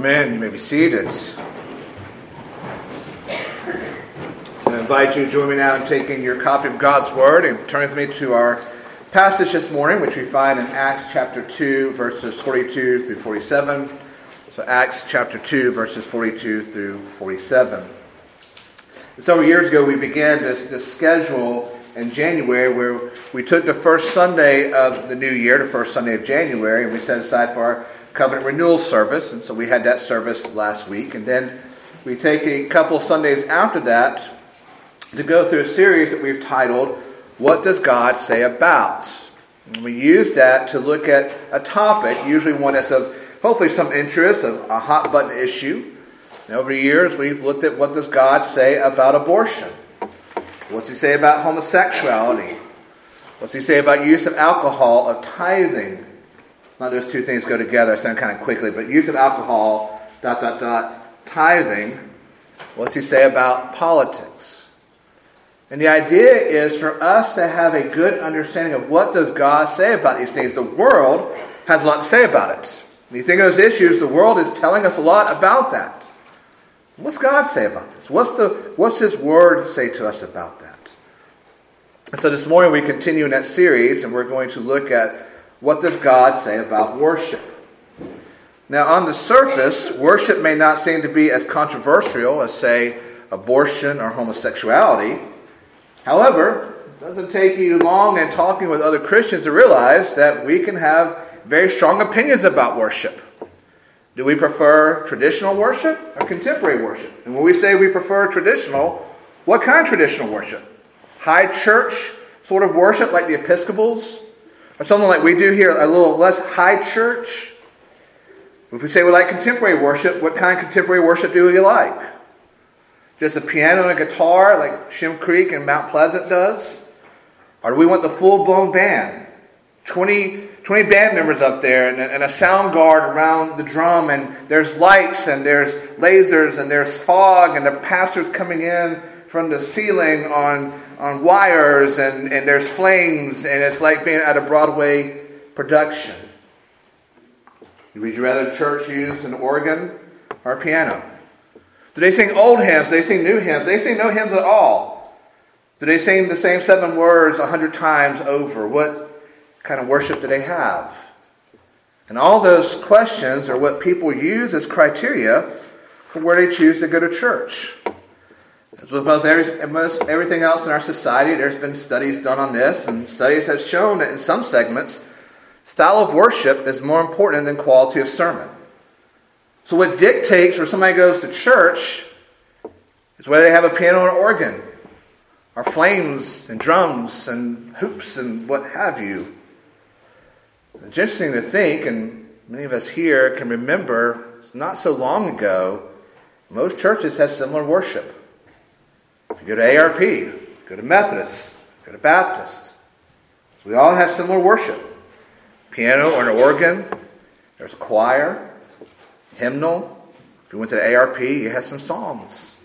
Amen. You may be seated. I invite you to join me now in taking your copy of God's Word and turn with me to our passage this morning, which we find in Acts chapter 2, verses 42 through 47. So, Acts chapter 2, verses 42 through 47. Several years ago, we began this, this schedule in January where we took the first Sunday of the new year, the first Sunday of January, and we set aside for our covenant renewal service. And so we had that service last week. And then we take a couple Sundays after that to go through a series that we've titled, What Does God Say About? And we use that to look at a topic, usually one that's of hopefully some interest, of a hot button issue. And over the years, we've looked at what does God say about abortion? What's he say about homosexuality? What's he say about use of alcohol, of tithing? Not those two things go together, I sound kind of quickly, but use of alcohol, dot, dot, dot, tithing. What's he say about politics? And the idea is for us to have a good understanding of what does God say about these things. The world has a lot to say about it. When you think of those issues, the world is telling us a lot about that. What's God say about this? What's, the, what's His Word say to us about that? So this morning we continue in that series, and we're going to look at what does God say about worship. Now, on the surface, worship may not seem to be as controversial as, say, abortion or homosexuality. However, it doesn't take you long in talking with other Christians to realize that we can have very strong opinions about worship. Do we prefer traditional worship or contemporary worship? And when we say we prefer traditional, what kind of traditional worship? High church sort of worship like the Episcopals? Or something like we do here, a little less high church? If we say we like contemporary worship, what kind of contemporary worship do we like? Just a piano and a guitar like Shem Creek and Mount Pleasant does? Or do we want the full blown band? 20 20 band members up there and, and, a sound guard around the drum, and there's lights, and there's lasers, and there's fog, and the pastor's coming in from the ceiling on, on wires, and, and there's flames, and it's like being at a Broadway production. Would you rather church use an organ or a piano? Do they sing old hymns? Do they sing new hymns? Do they sing no hymns at all? Do they sing the same seven words a hundred times over? What kind of worship do they have? And all those questions are what people use as criteria for where they choose to go to church. As with most everything else in our society, there's been studies done on this, and studies have shown that in some segments, style of worship is more important than quality of sermon. So, what dictates where somebody goes to church is whether they have a piano or organ, or flames and drums and hoops and what have you. It's interesting to think, and many of us here can remember not so long ago, most churches had similar worship. If you go to ARP, go to Methodist, go to Baptist, we all have similar worship. Piano or an organ, there's choir, hymnal. If you went to the ARP, you had some psalms.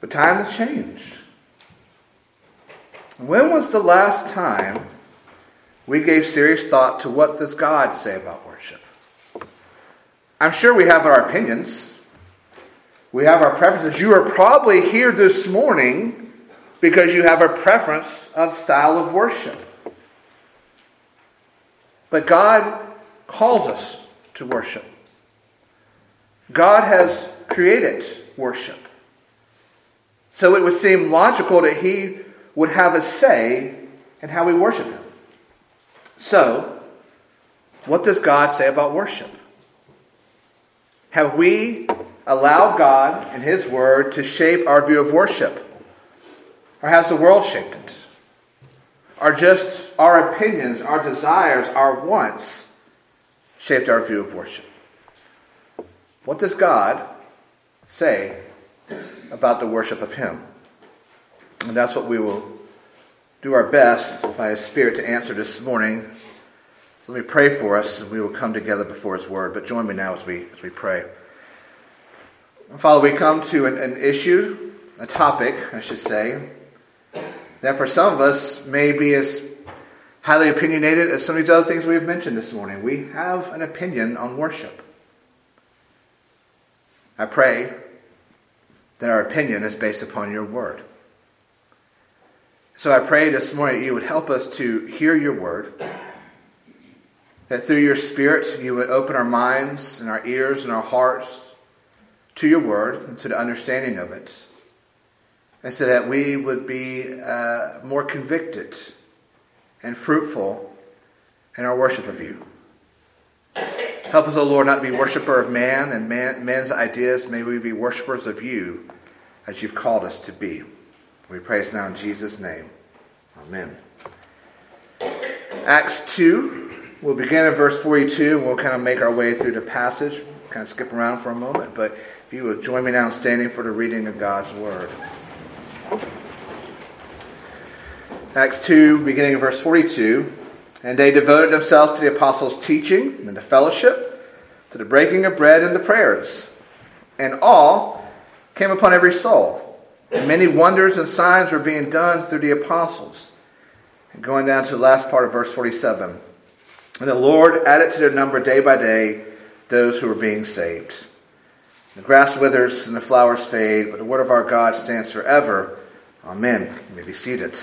But time has changed. When was the last time we gave serious thought to what does God say about worship. I'm sure we have our opinions. We have our preferences. You are probably here this morning because you have a preference of style of worship. But God calls us to worship. God has created worship. So it would seem logical that He would have a say in how we worship Him. So, what does God say about worship? Have we allowed God and His Word to shape our view of worship? Or has the world shaped it? Are just our opinions, our desires, our wants shaped our view of worship? What does God say about the worship of Him? And that's what we will do our best by His Spirit to answer this morning. Let me pray for us, and we will come together before His Word. But join me now as we, as we pray. Father, we come to an, an issue, a topic, I should say, that for some of us may be as highly opinionated as some of these other things we've mentioned this morning. We have an opinion on worship. I pray that our opinion is based upon your word. So I pray this morning you would help us to hear your word, that through your Spirit you would open our minds and our ears and our hearts to your word and to the understanding of it, and so that we would be uh, more convicted and fruitful in our worship of you. Help us, O Lord, not to be worshiper of man and man, man's ideas. May we be worshipers of you as you've called us to be. We praise now in Jesus' name. Amen. Acts 2, we'll begin at verse 42 and we'll kind of make our way through the passage, kind of skip around for a moment. But you will join me now in standing for the reading of God's Word. Acts 2, beginning of verse 42. And they devoted themselves to the apostles' teaching and the fellowship, to the breaking of bread and the prayers. And awe came upon every soul. And many wonders and signs were being done through the apostles. And going down to the last part of verse 47. And the Lord added to their number day by day those who were being saved. The grass withers and the flowers fade, but the word of our God stands forever. Amen. You may be seated.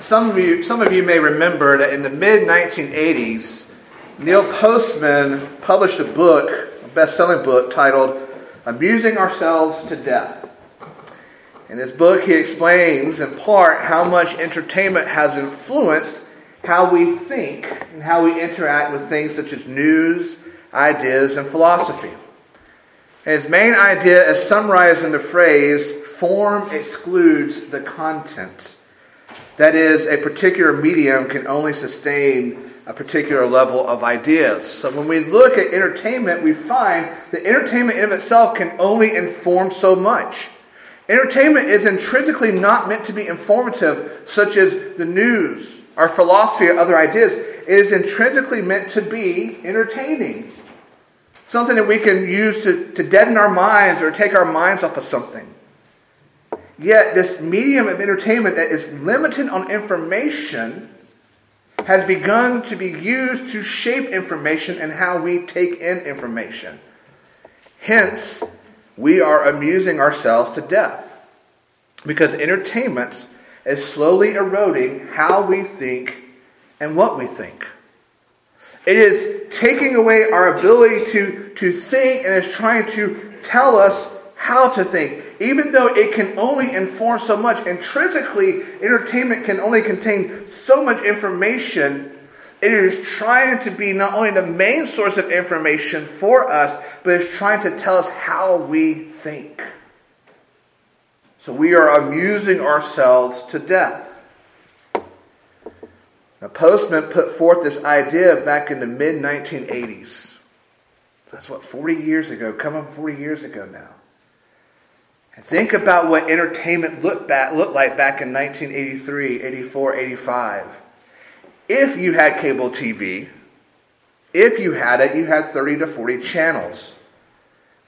Some of you, some of you may remember that in the mid 1980s, Neil Postman published a book, a best-selling book titled "Amusing Ourselves to Death." In this book, he explains in part how much entertainment has influenced how we think and how we interact with things such as news, ideas, and philosophy. his main idea is summarized in the phrase form excludes the content. That is, a particular medium can only sustain a particular level of ideas. So when we look at entertainment, we find that entertainment in itself can only inform so much. Entertainment is intrinsically not meant to be informative, such as the news, our philosophy, or other ideas. It is intrinsically meant to be entertaining. Something that we can use to, to deaden our minds or take our minds off of something. Yet, this medium of entertainment that is limited on information has begun to be used to shape information and how we take in information. Hence, we are amusing ourselves to death because entertainment is slowly eroding how we think and what we think. It is taking away our ability to, to think and is trying to tell us how to think even though it can only inform so much, intrinsically, entertainment can only contain so much information. It is trying to be not only the main source of information for us, but it's trying to tell us how we think. So we are amusing ourselves to death. Now, Postman put forth this idea back in the mid 1980s. That's what, 40 years ago, coming 40 years ago now. And think about what entertainment looked, back, looked like back in 1983, 84, 85. If you had cable TV, if you had it, you had 30 to 40 channels.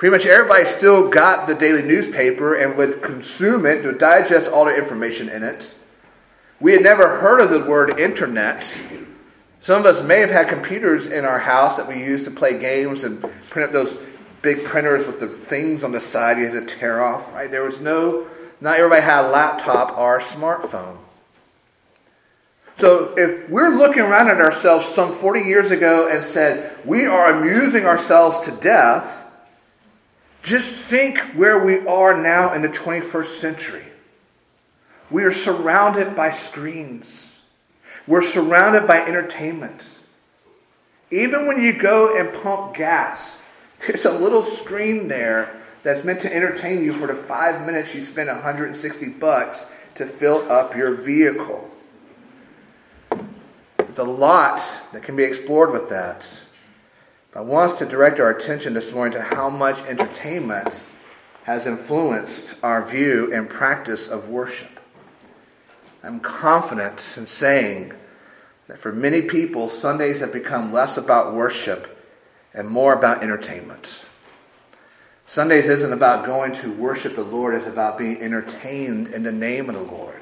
Pretty much everybody still got the daily newspaper and would consume it to digest all the information in it. We had never heard of the word internet. Some of us may have had computers in our house that we used to play games and print up those big printers with the things on the side you had to tear off, right? There was no, not everybody had a laptop or a smartphone. So if we're looking around at ourselves some 40 years ago and said, we are amusing ourselves to death, just think where we are now in the 21st century. We are surrounded by screens. We're surrounded by entertainment. Even when you go and pump gas, there's a little screen there that's meant to entertain you for the five minutes you spend 160 bucks to fill up your vehicle. There's a lot that can be explored with that. I want to direct our attention this morning to how much entertainment has influenced our view and practice of worship. I'm confident in saying that for many people, Sundays have become less about worship and more about entertainment. Sundays isn't about going to worship the Lord, it's about being entertained in the name of the Lord.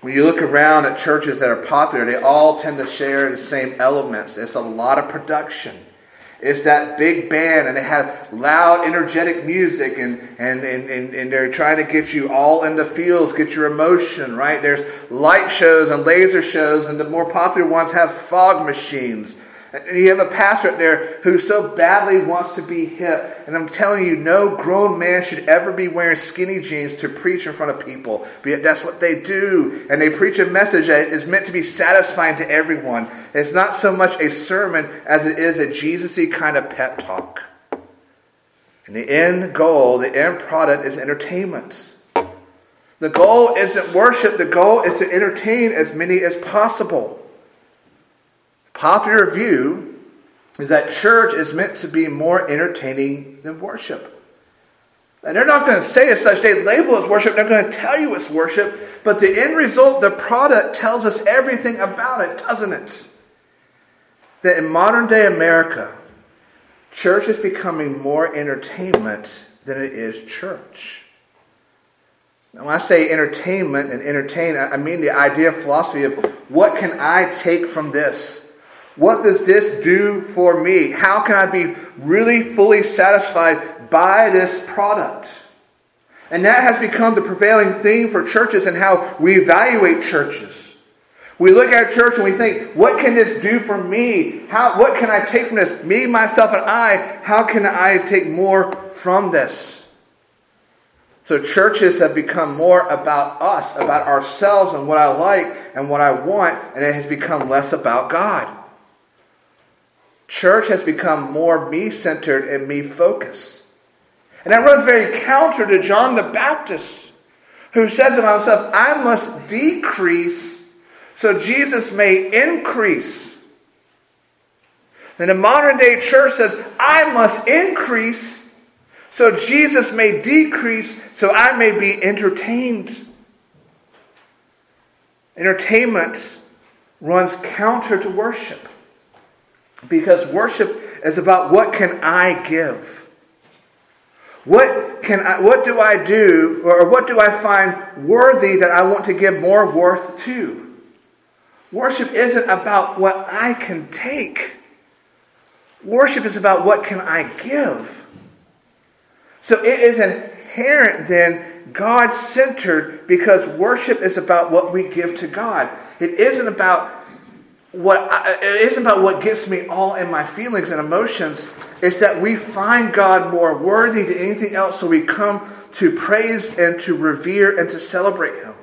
When you look around at churches that are popular, they all tend to share the same elements. It's a lot of production. It's that big band, and they have loud, energetic music, and, and, and, and, they're trying to get you all in the fields, get your emotion, right? There's light shows and laser shows, and the more popular ones have fog machines. And you have a pastor there who so badly wants to be hip. And I'm telling you, no grown man should ever be wearing skinny jeans to preach in front of people. But yet that's what they do. And they preach a message that is meant to be satisfying to everyone. It's not so much a sermon as it is a Jesus y kind of pep talk. And the end goal, the end product is entertainment. The goal isn't worship, the goal is to entertain as many as possible popular view is that church is meant to be more entertaining than worship. And they're not going to say as such, they label it as worship, they're going to tell you it's worship, but the end result, the product, tells us everything about it, doesn't it? That in modern day America, church is becoming more entertainment than it is church. Now, when I say entertainment and entertain, I mean the idea of philosophy of what can I take from this? What does this do for me? How can I be really fully satisfied by this product? And that has become the prevailing theme for churches and how we evaluate churches. We look at church and we think, what can this do for me? How, what can I take from this? Me, myself, and I, how can I take more from this? So churches have become more about us, about ourselves and what I like and what I want, and it has become less about God. Church has become more me centered and me focused. And that runs very counter to John the Baptist, who says of himself, I must decrease so Jesus may increase. And the modern day church says, I must increase so Jesus may decrease so I may be entertained. Entertainment runs counter to worship. Because worship is about what can I give? What can I, what do I do or what do I find worthy that I want to give more worth to? Worship isn't about what I can take. Worship is about what can I give. So it is inherent then God centered because worship is about what we give to God. It isn't about what I, it isn't about what gets me all in my feelings and emotions. It's that we find God more worthy than anything else, so we come to praise and to revere and to celebrate Him.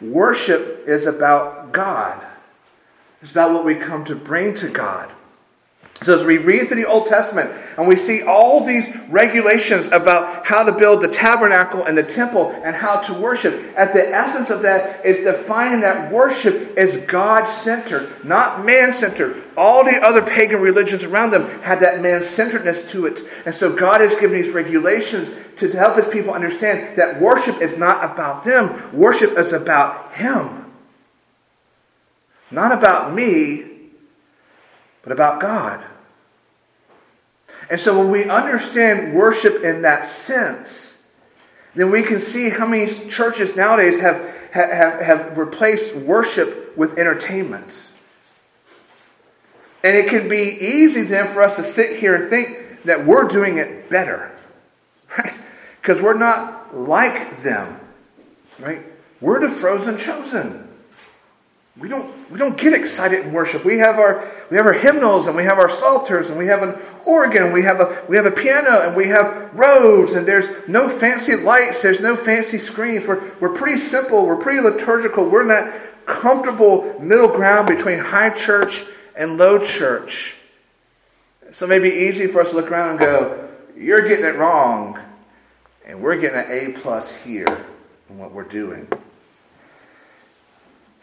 Worship is about God. It's about what we come to bring to God. So, as we read through the Old Testament and we see all these regulations about how to build the tabernacle and the temple and how to worship, at the essence of that is defining that worship is God centered, not man centered. All the other pagan religions around them had that man centeredness to it. And so, God has given these regulations to help his people understand that worship is not about them, worship is about Him. Not about me, but about God. And so when we understand worship in that sense, then we can see how many churches nowadays have, have, have replaced worship with entertainment. And it can be easy then for us to sit here and think that we're doing it better, right? Because we're not like them, right? We're the frozen chosen. We don't, we don't get excited in worship. We have, our, we have our hymnals and we have our psalters and we have an organ, we have, a, we have a piano and we have robes and there's no fancy lights, there's no fancy screens. We're, we're pretty simple, we're pretty liturgical. We're in that comfortable middle ground between high church and low church. So it may be easy for us to look around and go, you're getting it wrong and we're getting an A plus here in what we're doing.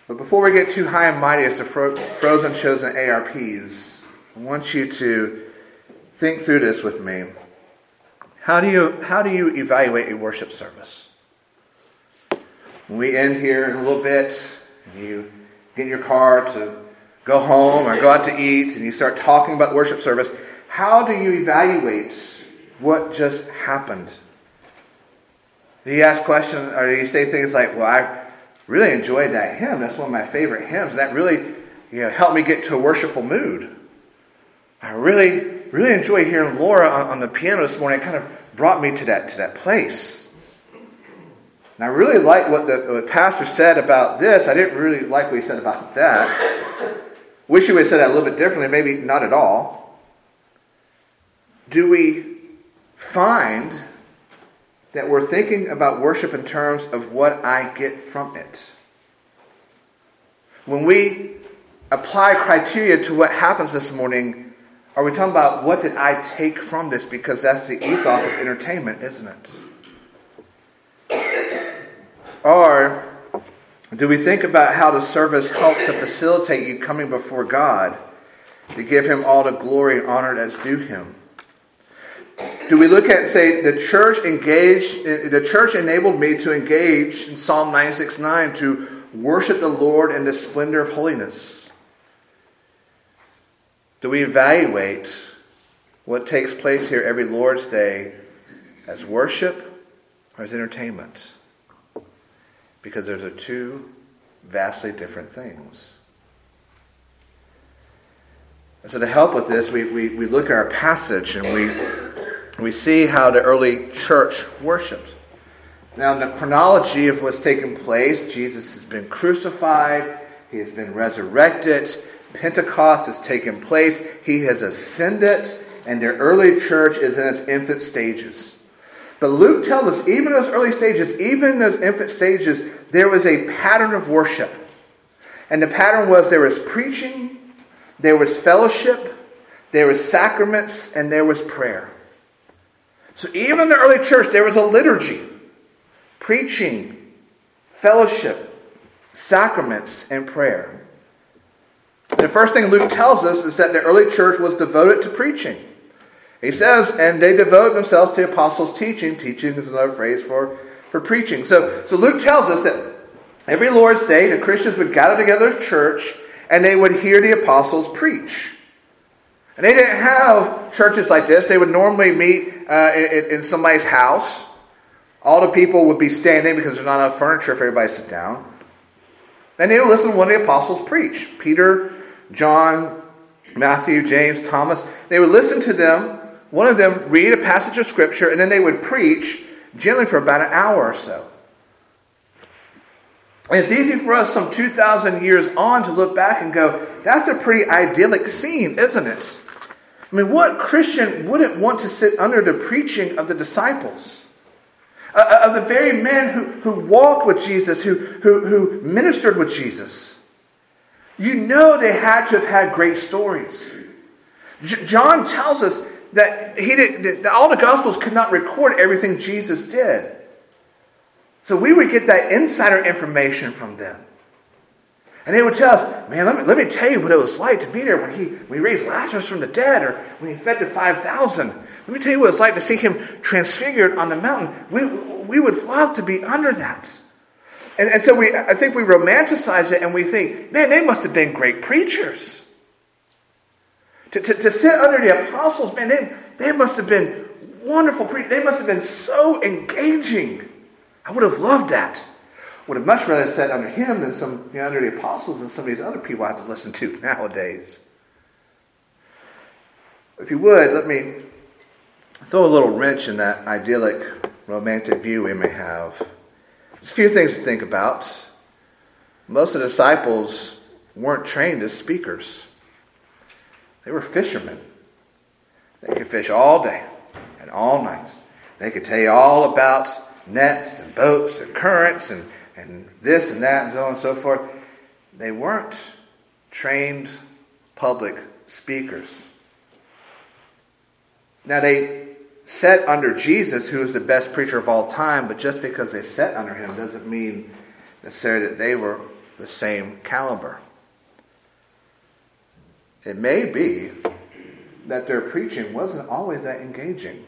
But before we get too high and mighty as the fro- frozen chosen ARPs, I want you to think through this with me. How do you, how do you evaluate a worship service? When we end here in a little bit, and you get in your car to go home or go out to eat, and you start talking about worship service, how do you evaluate what just happened? Do you ask questions, or do you say things like, well, I really enjoyed that hymn. That's one of my favorite hymns. That really you know, helped me get to a worshipful mood. I really, really enjoy hearing Laura on, on the piano this morning. It kind of brought me to that, to that place. And I really like what the, what pastor said about this. I didn't really like what he said about that. Wish he would have said that a little bit differently, maybe not at all. Do we find that we're thinking about worship in terms of what I get from it? When we apply criteria to what happens this morning, are we talking about what did I take from this? Because that's the ethos of entertainment, isn't it? Or do we think about how the service helped to facilitate you coming before God, to give Him all the glory and honor that's due Him? Do we look at, say, the church engaged, the church enabled me to engage in Psalm 969 to worship the Lord in the splendor of holiness? Do we evaluate what takes place here every Lord's Day as worship or as entertainment? because those are two vastly different things. And so, to help with this, we, we, we look at our passage and we, we see how the early church worshiped. Now, in the chronology of what's taken place, Jesus has been crucified, he has been resurrected, Pentecost has taken place, he has ascended, and the early church is in its infant stages. But Luke tells us, even in those early stages, even in those infant stages, there was a pattern of worship. And the pattern was there was preaching, there was fellowship, there was sacraments, and there was prayer. So even in the early church, there was a liturgy preaching, fellowship, sacraments, and prayer. The first thing Luke tells us is that the early church was devoted to preaching. He says, and they devoted themselves to apostles' teaching. Teaching is another phrase for, for preaching. So, so Luke tells us that every Lord's Day, the Christians would gather together as church and they would hear the apostles preach. And they didn't have churches like this. They would normally meet uh, in, in somebody's house. All the people would be standing because there's not enough furniture for everybody to sit down. And they would listen to one of the apostles preach Peter, John, Matthew, James, Thomas. They would listen to them one of them read a passage of Scripture, and then they would preach generally for about an hour or so. And it's easy for us some 2,000 years on to look back and go, that's a pretty idyllic scene, isn't it? I mean, what Christian wouldn't want to sit under the preaching of the disciples? Uh, uh of the very men who, who walked with Jesus, who, who, who ministered with Jesus. You know they had to have had great stories. J- John tells us that he did, all the Gospels could not record everything Jesus did. So we would get that insider information from them. And they would tell us, man, let me, let me tell you what it was like to be there when he, when he raised Lazarus from the dead or when he fed the 5,000. Let me tell you what it's like to see him transfigured on the mountain. We, we would love to be under that. And, and so we, I think we romanticize it and we think, man, they must have been great preachers. To, to, to sit under the apostles, man, they, they must have been wonderful. Preachers. They must have been so engaging. I would have loved that. Would have much rather sat under him than some you know, under the apostles and some of these other people I have to listen to nowadays. If you would, let me throw a little wrench in that idyllic, romantic view we may have. There's a few things to think about. Most of the disciples weren't trained as speakers. They were fishermen. They could fish all day and all night. They could tell you all about nets and boats and currents and, and this and that and so on and so forth. They weren't trained public speakers. Now, they sat under Jesus, who is the best preacher of all time, but just because they sat under him doesn't mean necessarily that they were the same caliber. It may be that their preaching wasn't always that engaging.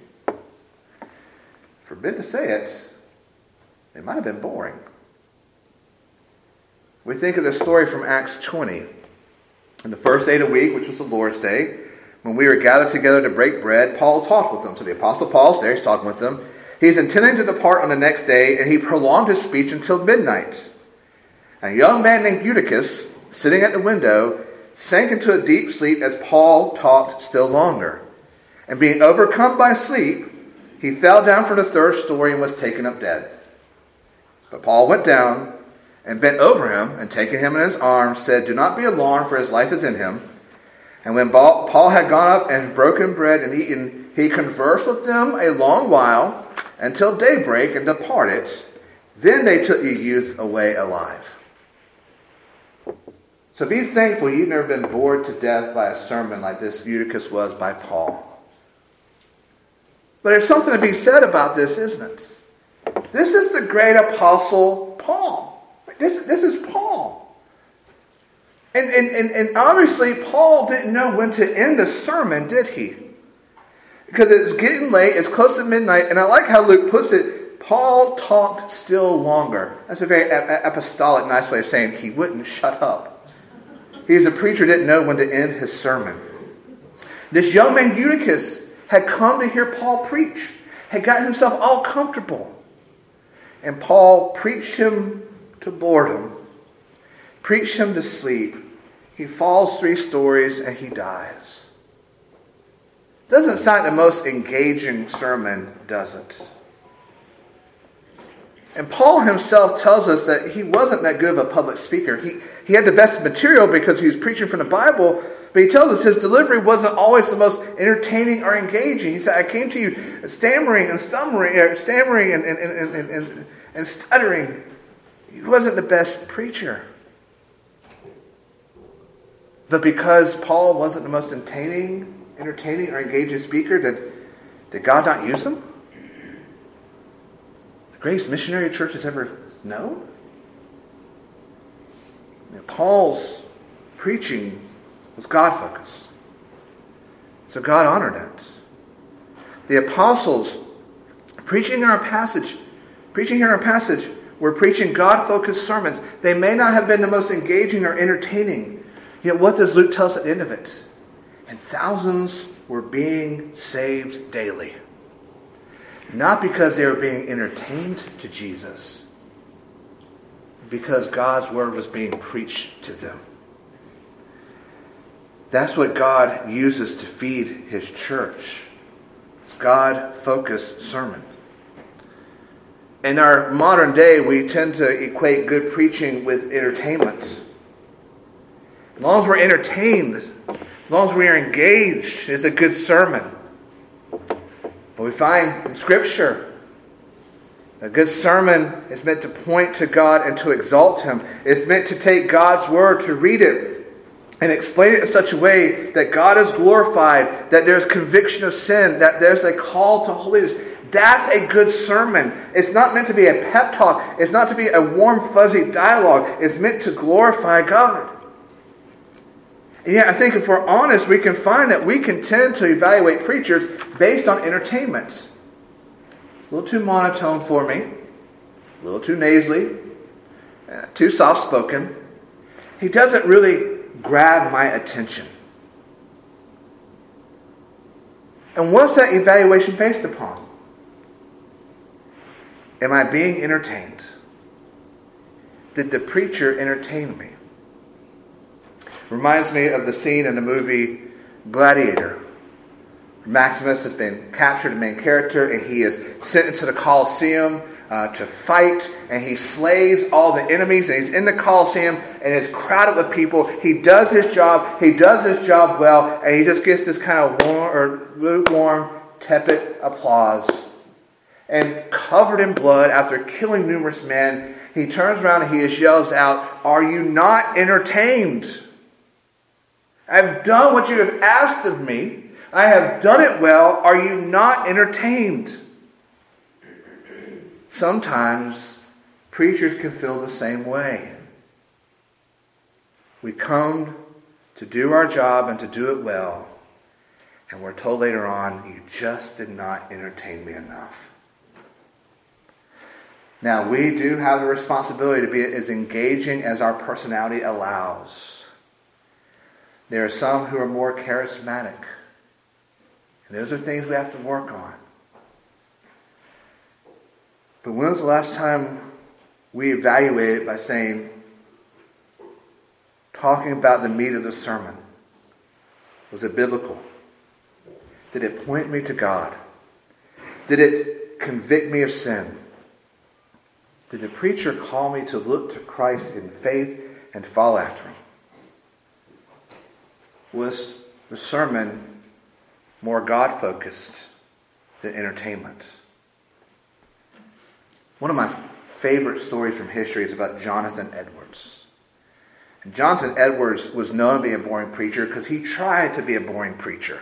Forbid to say it, it might have been boring. We think of the story from Acts 20. In the first day of the week, which was the Lord's Day, when we were gathered together to break bread, Paul talked with them. So the Apostle Paul's there, he's talking with them. He's intending to depart on the next day, and he prolonged his speech until midnight. A young man named Eutychus, sitting at the window, sank into a deep sleep as Paul talked still longer. And being overcome by sleep, he fell down from the third story and was taken up dead. But Paul went down and bent over him, and taking him in his arms, said, Do not be alarmed, for his life is in him. And when Paul had gone up and broken bread and eaten, he conversed with them a long while until daybreak and departed. Then they took the youth away alive. So be thankful you've never been bored to death by a sermon like this Eutychus was by Paul. But there's something to be said about this, isn't it? This is the great apostle Paul. This, this is Paul. And, and, and, and obviously, Paul didn't know when to end the sermon, did he? Because it's getting late, it's close to midnight, and I like how Luke puts it Paul talked still longer. That's a very apostolic, nice way of saying he wouldn't shut up. He's a preacher, didn't know when to end his sermon. This young man, Eutychus, had come to hear Paul preach, had gotten himself all comfortable. And Paul preached him to boredom, preach him to sleep. He falls three stories and he dies. Doesn't sound the most engaging sermon, does it? And Paul himself tells us that he wasn't that good of a public speaker. He, he had the best material because he was preaching from the Bible, but he tells us his delivery wasn't always the most entertaining or engaging. He said, I came to you stammering and er, stammering and, and, and, and, and stuttering. He wasn't the best preacher. But because Paul wasn't the most entertaining, entertaining or engaging speaker, did, did God not use him? The greatest missionary church has ever known? Paul's preaching was God focused. So God honored it. The apostles preaching in our passage, preaching here in our passage, were preaching God focused sermons. They may not have been the most engaging or entertaining. Yet what does Luke tell us at the end of it? And thousands were being saved daily. Not because they were being entertained to Jesus, because God's word was being preached to them. That's what God uses to feed his church. It's God focused sermon. In our modern day, we tend to equate good preaching with entertainment. As long as we're entertained, as long as we are engaged, it's a good sermon. But we find in Scripture a good sermon is meant to point to God and to exalt Him. It's meant to take God's Word, to read it, and explain it in such a way that God is glorified, that there's conviction of sin, that there's a call to holiness. That's a good sermon. It's not meant to be a pep talk. It's not to be a warm, fuzzy dialogue. It's meant to glorify God. Yeah, I think if we're honest, we can find that we can tend to evaluate preachers based on entertainments. It's a little too monotone for me, a little too nasally, uh, too soft spoken. He doesn't really grab my attention. And what's that evaluation based upon? Am I being entertained? Did the preacher entertain me? Reminds me of the scene in the movie Gladiator. Maximus has been captured, the main character, and he is sent into the Colosseum uh, to fight, and he slays all the enemies, and he's in the Colosseum, and it's crowded with people. He does his job, he does his job well, and he just gets this kind of warm or lukewarm, tepid applause. And covered in blood after killing numerous men, he turns around and he yells out, Are you not entertained? I've done what you have asked of me. I have done it well. Are you not entertained? Sometimes preachers can feel the same way. We come to do our job and to do it well, and we're told later on, you just did not entertain me enough. Now, we do have the responsibility to be as engaging as our personality allows. There are some who are more charismatic. And those are things we have to work on. But when was the last time we evaluated by saying, talking about the meat of the sermon? Was it biblical? Did it point me to God? Did it convict me of sin? Did the preacher call me to look to Christ in faith and follow after him? Was the sermon more God focused than entertainment? One of my favorite stories from history is about Jonathan Edwards. And Jonathan Edwards was known to be a boring preacher because he tried to be a boring preacher.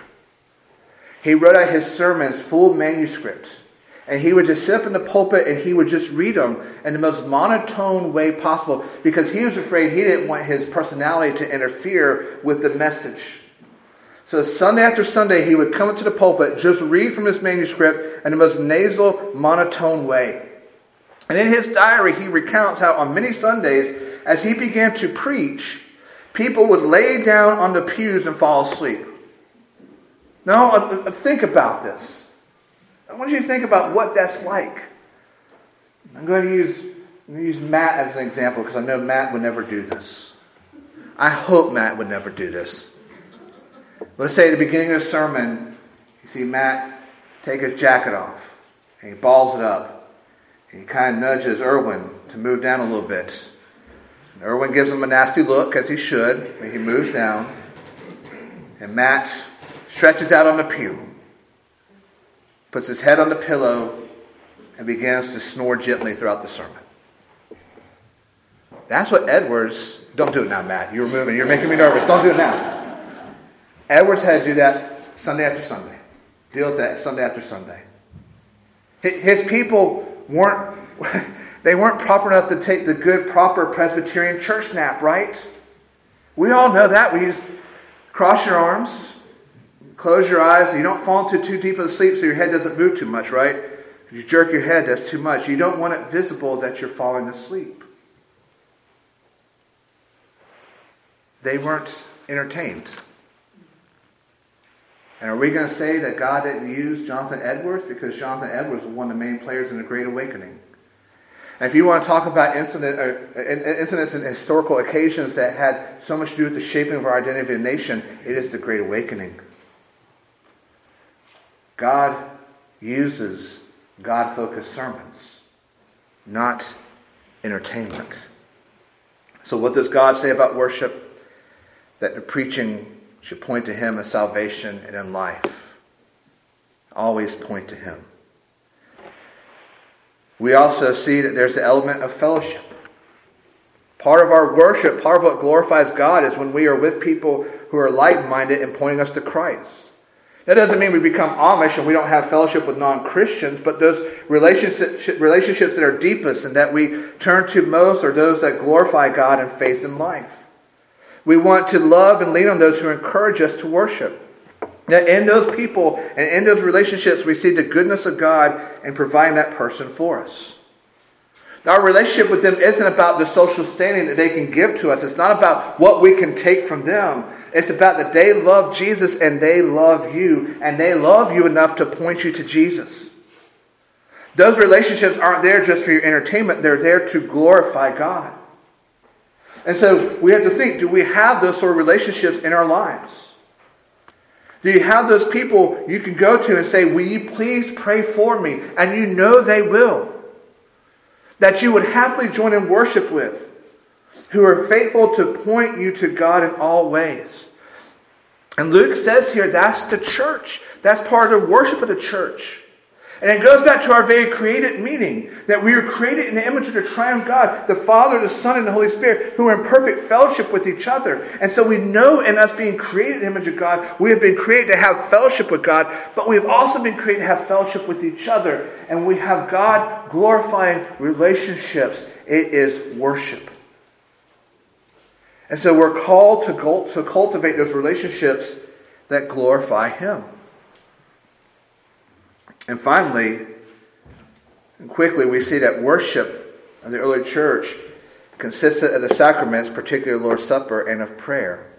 He wrote out his sermons full manuscript. And he would just sit up in the pulpit and he would just read them in the most monotone way possible because he was afraid he didn't want his personality to interfere with the message. So Sunday after Sunday, he would come into the pulpit, just read from his manuscript in the most nasal, monotone way. And in his diary, he recounts how on many Sundays, as he began to preach, people would lay down on the pews and fall asleep. Now, uh, uh, think about this. I want you to think about what that's like. I'm going to use, I'm going to use Matt as an example because I know Matt would never do this. I hope Matt would never do this. Let's say at the beginning of the sermon, you see Matt take his jacket off and he balls it up. And he kind of nudges Erwin to move down a little bit. And Erwin gives him a nasty look, as he should, when he moves down. And Matt stretches out on the pew, puts his head on the pillow, and begins to snore gently throughout the sermon. That's what Edwards, don't do it now, Matt. You're moving. You're making me nervous. Don't do it now. Edwards had to do that Sunday after Sunday. Deal with that Sunday after Sunday. His people weren't they weren't proper enough to take the good, proper Presbyterian church nap, right? We all know that. We just cross your arms, Close your eyes. You don't fall into too deep of sleep so your head doesn't move too much, right? If you jerk your head, that's too much. You don't want it visible that you're falling asleep. They weren't entertained. And are we going to say that God didn't use Jonathan Edwards? Because Jonathan Edwards was one of the main players in the Great Awakening. And if you want to talk about incident, uh, incidents and historical occasions that had so much to do with the shaping of our identity as a nation, it is the Great Awakening. God uses God focused sermons, not entertainment. So, what does God say about worship? That the preaching should point to Him as salvation and in life. Always point to Him. We also see that there's an element of fellowship. Part of our worship, part of what glorifies God, is when we are with people who are like minded and pointing us to Christ. That doesn't mean we become Amish and we don't have fellowship with non Christians, but those relationships, relationships that are deepest and that we turn to most are those that glorify God in faith and life. We want to love and lean on those who encourage us to worship. That in those people and in those relationships, we see the goodness of God in providing that person for us. Our relationship with them isn't about the social standing that they can give to us. It's not about what we can take from them. It's about that they love Jesus and they love you, and they love you enough to point you to Jesus. Those relationships aren't there just for your entertainment, they're there to glorify God. And so we have to think do we have those sort of relationships in our lives? Do you have those people you can go to and say, Will you please pray for me? And you know they will. That you would happily join in worship with who are faithful to point you to God in all ways. And Luke says here that's the church. That's part of the worship of the church. And it goes back to our very created meaning that we are created in the image of the triune God, the Father, the Son, and the Holy Spirit, who are in perfect fellowship with each other. And so we know in us being created in the image of God, we have been created to have fellowship with God, but we have also been created to have fellowship with each other. And we have God glorifying relationships. It is worship. And so we're called to, to cultivate those relationships that glorify Him. And finally, and quickly, we see that worship of the early church consisted of the sacraments, particularly the Lord's Supper, and of prayer.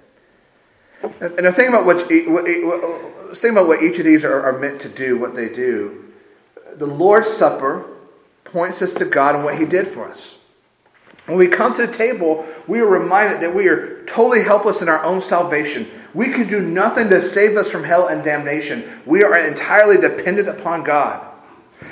And the thing about what, the thing about what each of these are, are meant to do, what they do, the Lord's Supper points us to God and what He did for us. When we come to the table, we are reminded that we are totally helpless in our own salvation. We can do nothing to save us from hell and damnation. We are entirely dependent upon God.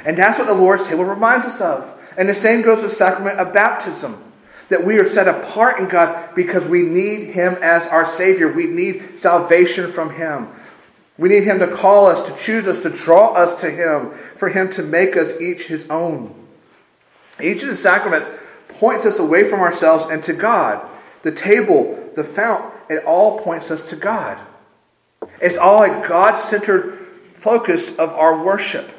And that's what the Lord's table reminds us of. And the same goes with the sacrament of baptism. That we are set apart in God because we need Him as our Savior. We need salvation from Him. We need Him to call us, to choose us, to draw us to Him, for Him to make us each His own. Each of the sacraments points us away from ourselves and to God. The table, the fount, it all points us to God. It's all a God centered focus of our worship.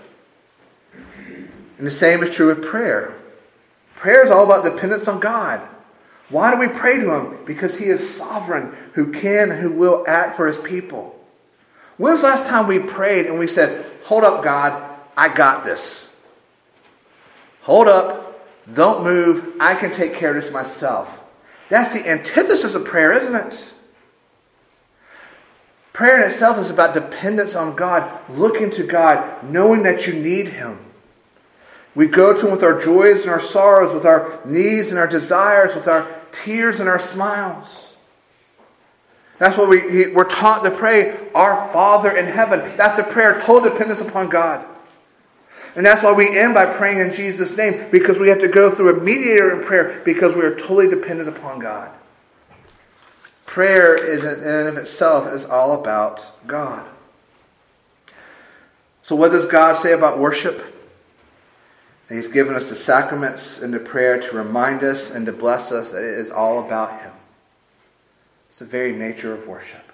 And the same is true with prayer. Prayer is all about dependence on God. Why do we pray to Him? Because He is sovereign, who can and who will act for His people. When was the last time we prayed and we said, Hold up, God, I got this? Hold up, don't move, I can take care of this myself. That's the antithesis of prayer, isn't it? Prayer in itself is about dependence on God, looking to God, knowing that you need Him. We go to Him with our joys and our sorrows, with our needs and our desires, with our tears and our smiles. That's what we, we're taught to pray, Our Father in heaven. That's a prayer, total dependence upon God. And that's why we end by praying in Jesus' name, because we have to go through a mediator in prayer, because we are totally dependent upon God. Prayer in and of itself is all about God. So, what does God say about worship? And he's given us the sacraments and the prayer to remind us and to bless us that it is all about Him. It's the very nature of worship.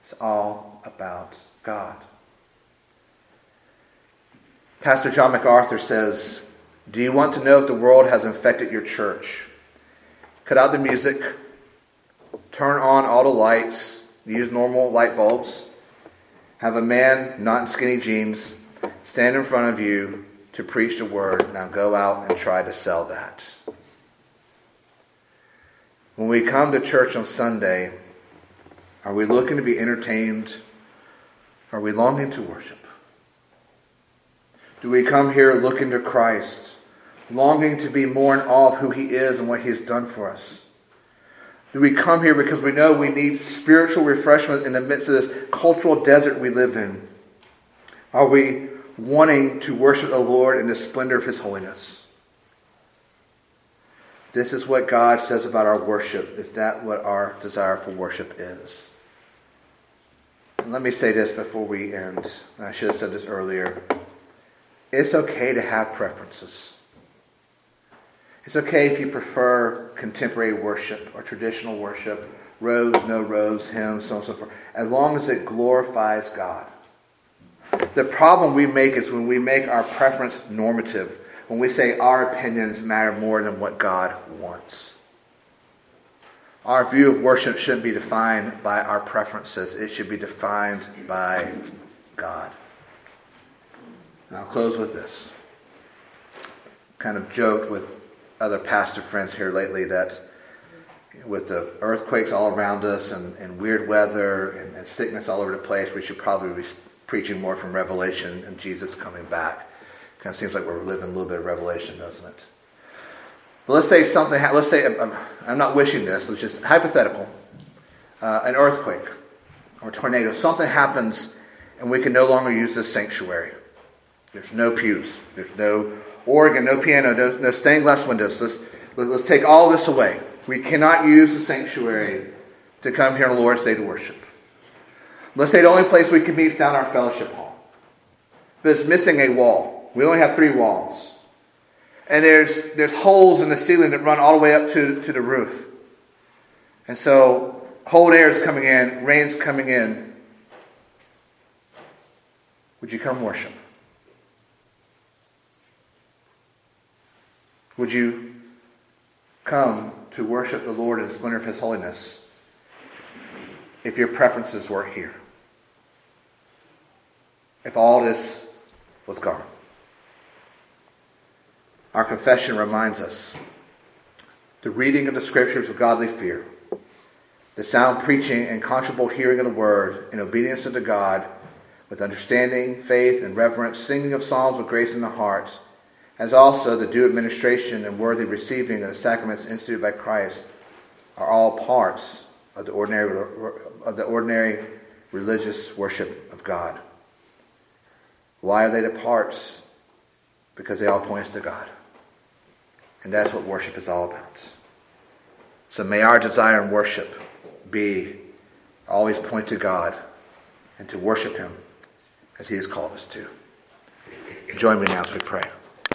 It's all about God. Pastor John MacArthur says, Do you want to know if the world has infected your church? Cut out the music, turn on all the lights, use normal light bulbs, have a man not in skinny jeans stand in front of you to preach the word. Now go out and try to sell that. When we come to church on Sunday, are we looking to be entertained? Are we longing to worship? Do we come here looking to Christ, longing to be more in awe of who He is and what He has done for us? Do we come here because we know we need spiritual refreshment in the midst of this cultural desert we live in? Are we wanting to worship the Lord in the splendor of His holiness. This is what God says about our worship. Is that what our desire for worship is? And let me say this before we end. I should have said this earlier. It's okay to have preferences. It's okay if you prefer contemporary worship or traditional worship, robes, no robes, hymns, so on and so forth, as long as it glorifies God. The problem we make is when we make our preference normative, when we say our opinions matter more than what God wants. Our view of worship shouldn't be defined by our preferences, it should be defined by God. And I'll close with this. Kind of joked with other pastor friends here lately that with the earthquakes all around us and, and weird weather and, and, sickness all over the place, we should probably be preaching more from Revelation and Jesus coming back. Kind of seems like we're living a little bit of Revelation, doesn't it? But let's say something, let's say, I'm not wishing this, it's just hypothetical. Uh, an earthquake or tornado, something happens and we can no longer use this sanctuary. There's no pews, there's no organ, no piano, no, no stained glass windows. Let's, let's take all this away. We cannot use the sanctuary to come here on the Lord's Day to worship. Let's say the only place we can meet is down our fellowship hall. But it's missing a wall. We only have three walls. And there's, there's holes in the ceiling that run all the way up to, to the roof. And so cold air is coming in, rain's coming in. Would you come worship? Would you come to worship the Lord in the splendor of His holiness if your preferences were here? if all this was gone. Our confession reminds us the reading of the scriptures with godly fear, the sound preaching and conscionable hearing of the word in obedience unto God with understanding, faith, and reverence, singing of psalms with grace in the heart, as also the due administration and worthy receiving of the sacraments instituted by Christ are all parts of the ordinary, of the ordinary religious worship of God. Why are they the parts? Because they all point us to God. And that's what worship is all about. So may our desire in worship be always point to God and to worship Him as He has called us to. Join me now as we pray.